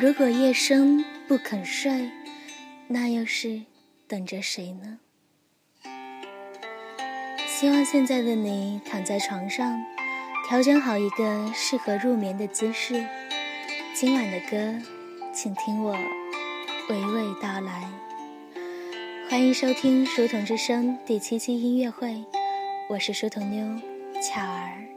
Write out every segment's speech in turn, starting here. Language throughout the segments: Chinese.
如果夜深不肯睡，那又是等着谁呢？希望现在的你躺在床上，调整好一个适合入眠的姿势。今晚的歌，请听我娓娓道来。欢迎收听《书童之声》第七期音乐会，我是书童妞巧儿。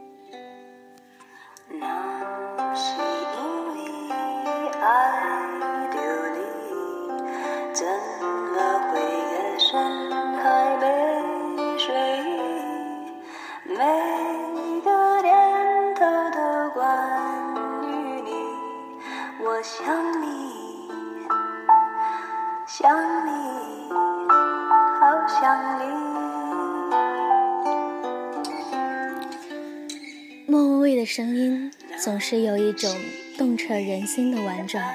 莫文蔚的声音总是有一种动彻人心的婉转。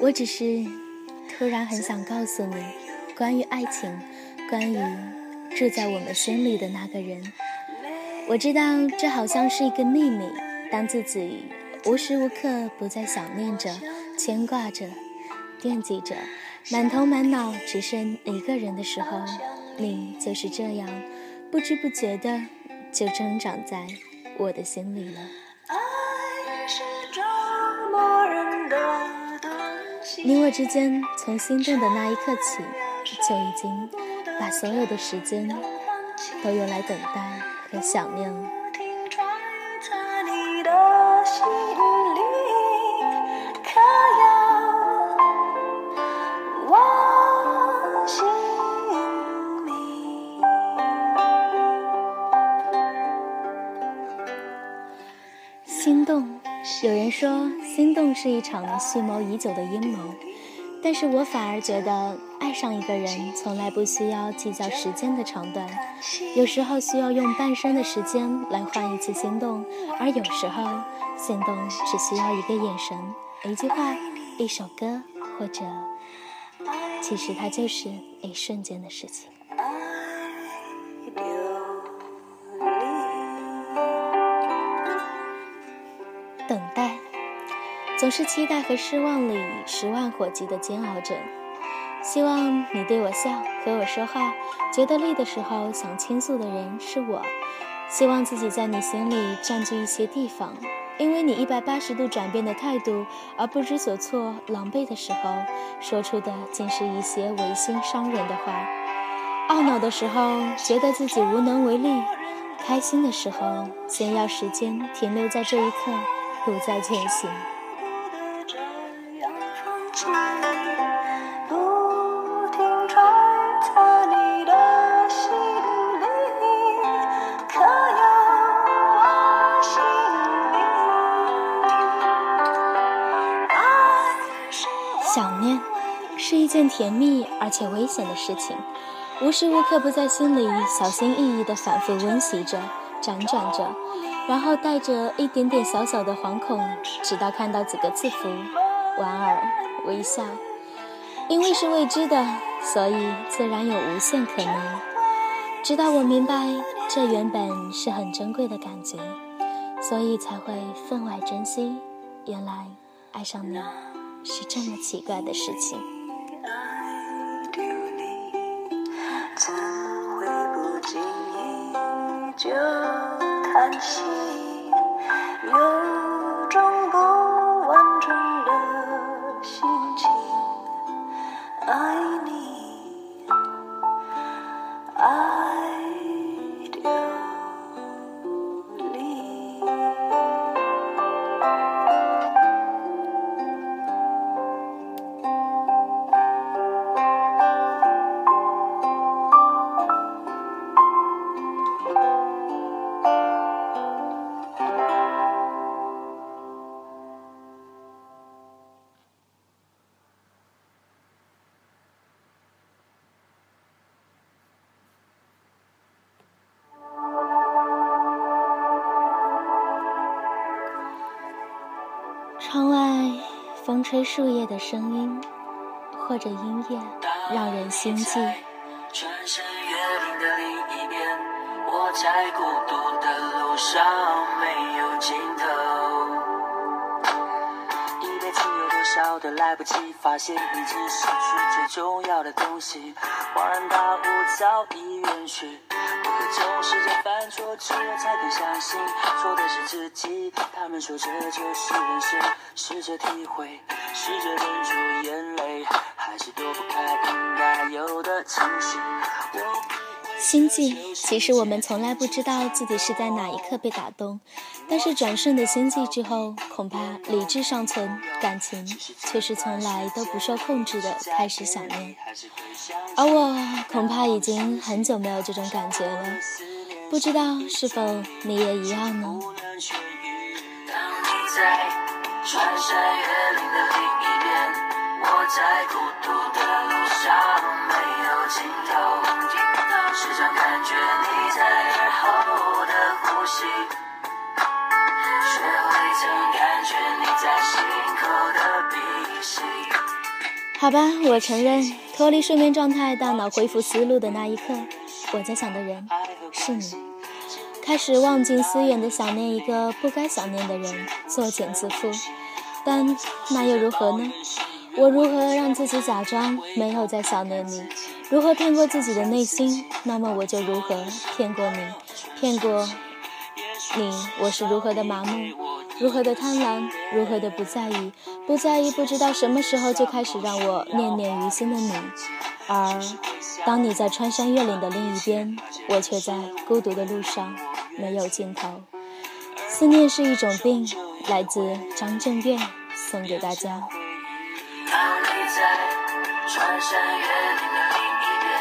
我只是突然很想告诉你，关于爱情，关于住在我们心里的那个人。我知道这好像是一个秘密。当自己无时无刻不在想念着、牵挂着、惦记着，满头满脑只剩一个人的时候，你就是这样不知不觉的就生长在。我的心里了。你我之间从心动的那一刻起，就已经把所有的时间都用来等待和想念了。心动有人说，心动是一场蓄谋已久的阴谋，但是我反而觉得，爱上一个人从来不需要计较时间的长短，有时候需要用半生的时间来换一次心动，而有时候，心动只需要一个眼神、一句话、一首歌，或者，其实它就是一瞬间的事情。等待总是期待和失望里十万火急的煎熬着，希望你对我笑，和我说话，觉得累的时候想倾诉的人是我，希望自己在你心里占据一些地方，因为你一百八十度转变的态度而不知所措、狼狈的时候，说出的竟是一些违心伤人的话，懊恼的时候觉得自己无能为力，开心的时候先要时间停留在这一刻，不再前行。想念是一件甜蜜而且危险的事情，无时无刻不在心里小心翼翼地反复温习着、辗转着，然后带着一点点小小的惶恐，直到看到几个字符，莞尔微笑。因为是未知的，所以自然有无限可能。直到我明白，这原本是很珍贵的感觉，所以才会分外珍惜。原来，爱上你。是这么奇怪的事情。就叹息？吹树叶的声音，或者音乐，让人心悸。穿山越岭的另一边，我在孤独的路上没有尽头。一辈子有多少的来不及发现，已经失去最重要的东西。恍然大悟，早已远去。为何总是在犯错，之后才肯相信错的是自己？他们说这就是人生，试着体会，试着忍住眼泪，还是躲不开应该有的情绪。我心悸，其实我们从来不知道自己是在哪一刻被打动，但是转瞬的心悸之后，恐怕理智尚存，感情却是从来都不受控制的开始想念。而我恐怕已经很久没有这种感觉了，不知道是否你也一样呢？好吧，我承认，脱离睡眠状态，大脑恢复思路的那一刻，我在想的人是你。开始忘尽思远的想念一个不该想念的人，作茧自缚。但那又如何呢？我如何让自己假装没有在想念你？如何骗过自己的内心？那么我就如何骗过你，骗过你。我是如何的麻木，如何的贪婪，如何的不在意。不在意，不知道什么时候就开始让我念念于心的你，而当你在穿山越岭的另一边，我却在孤独的路上没有尽头。思念是一种病，来自张震岳，送给大家。当你在穿山越岭的另一边，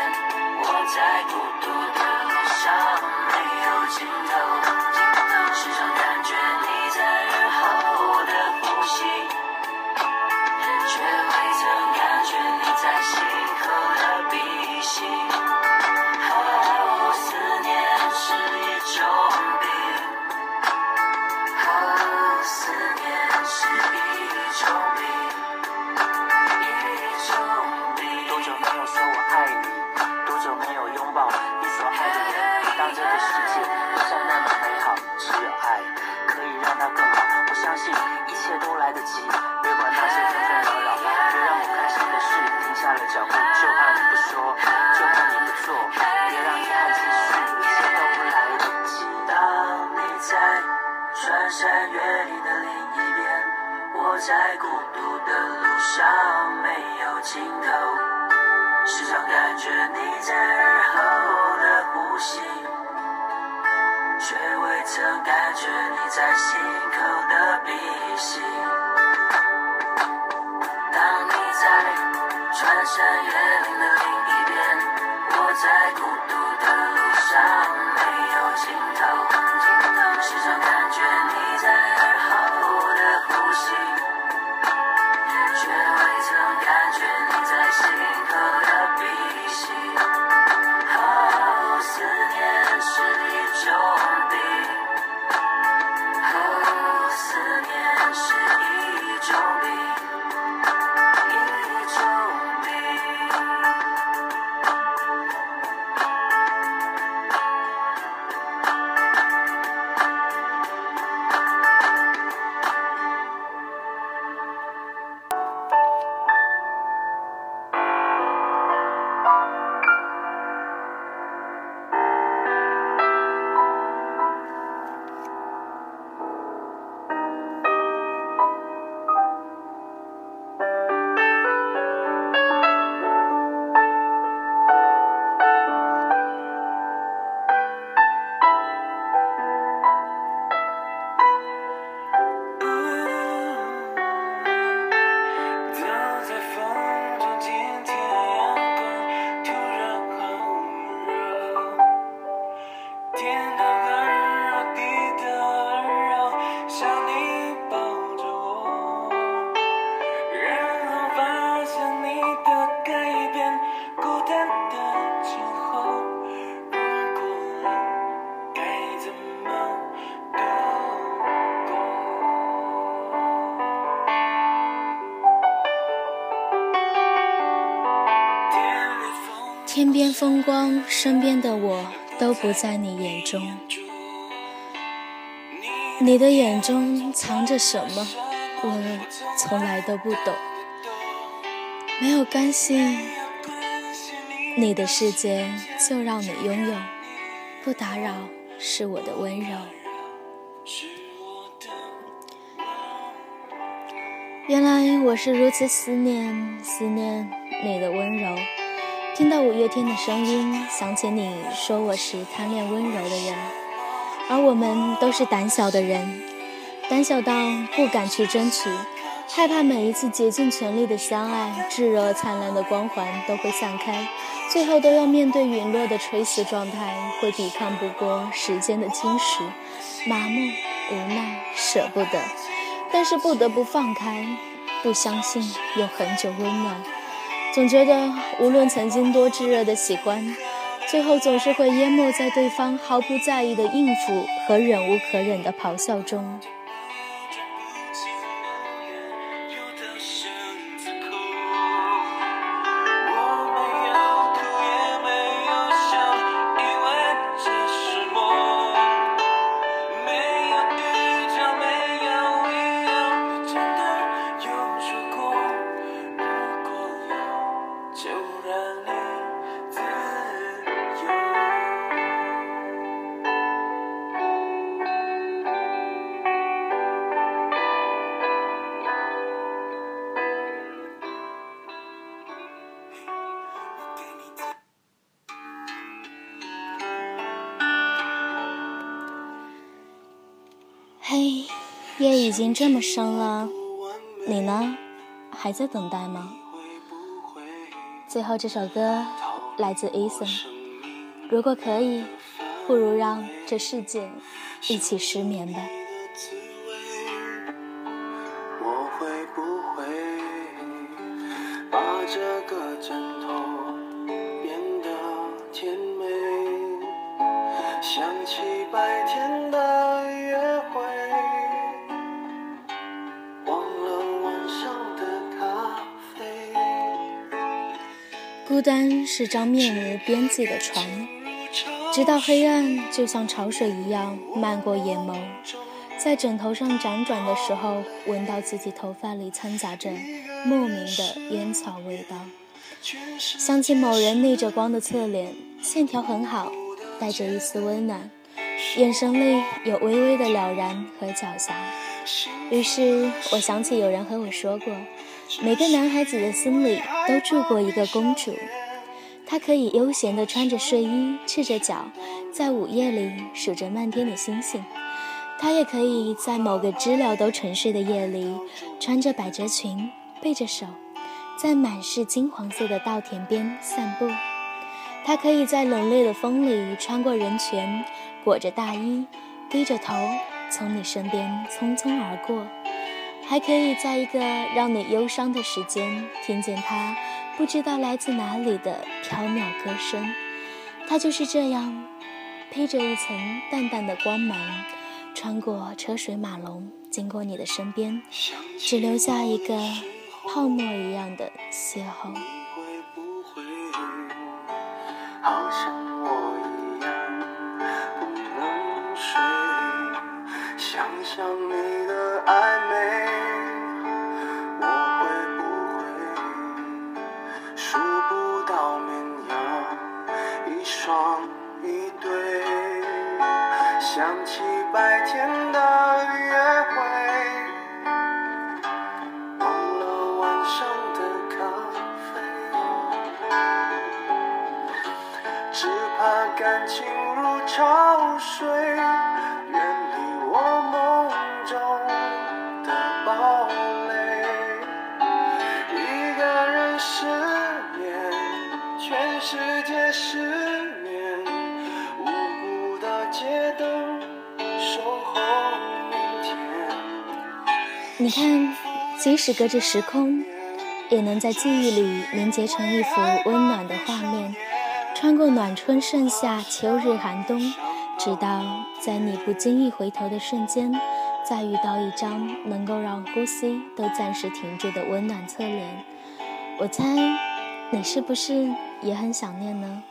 我在孤独的路上没有尽头，孤独的路上没有尽头，时常感觉你在耳后的呼吸，却未曾感觉你在心口的鼻息。当你在穿山越岭的另一边，我在孤独的路上没有尽头尽头，时常感觉你在耳后的呼吸。天边风光，身边的我都不在你眼中。你的眼中藏着什么？我从来都不懂。没有关系，你的世界就让你拥有，不打扰是我的温柔。原来我是如此思念，思念你的温柔。听到五月天的声音，想起你说我是贪恋温柔的人，而我们都是胆小的人，胆小到不敢去争取，害怕每一次竭尽全力的相爱，炙热灿烂的光环都会散开，最后都要面对陨落的垂死状态，会抵抗不过时间的侵蚀，麻木、无奈、舍不得。但是不得不放开，不相信有很久温暖，总觉得无论曾经多炙热的喜欢，最后总是会淹没在对方毫不在意的应付和忍无可忍的咆哮中。夜已经这么深了，你呢？还在等待吗？最后这首歌来自 Eason，如果可以，不如让这世界一起失眠吧。孤单是张面无边际的床，直到黑暗就像潮水一样漫过眼眸，在枕头上辗转的时候，闻到自己头发里掺杂着莫名的烟草味道，想起某人逆着光的侧脸，线条很好，带着一丝温暖，眼神里有微微的了然和狡黠，于是我想起有人和我说过。每个男孩子的心里都住过一个公主，她可以悠闲地穿着睡衣，赤着脚，在午夜里数着漫天的星星；她也可以在某个知了都沉睡的夜里，穿着百褶裙，背着手，在满是金黄色的稻田边散步；她可以在冷冽的风里穿过人群，裹着大衣，低着头，从你身边匆匆而过。还可以在一个让你忧伤的时间，听见他不知道来自哪里的飘渺歌声。他就是这样，披着一层淡淡的光芒，穿过车水马龙，经过你的身边，只留下一个泡沫一样的邂逅。你你看，即使隔着时空，也能在记忆里凝结成一幅温暖的画面，穿过暖春、盛夏、秋日、寒冬，直到在你不经意回头的瞬间，再遇到一张能够让呼吸都暂时停住的温暖侧脸。我猜，你是不是也很想念呢？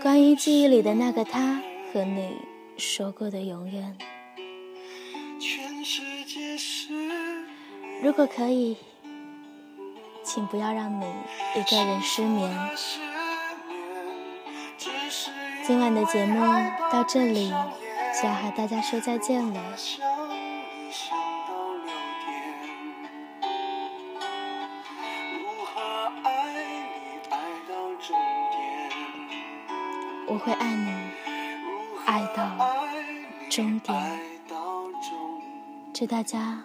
关于记忆里的那个他和你说过的永远。如果可以，请不要让你一个人失眠。今晚的节目到这里就要和大家说再见了。我会爱你，爱到终点。祝大家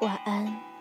晚安。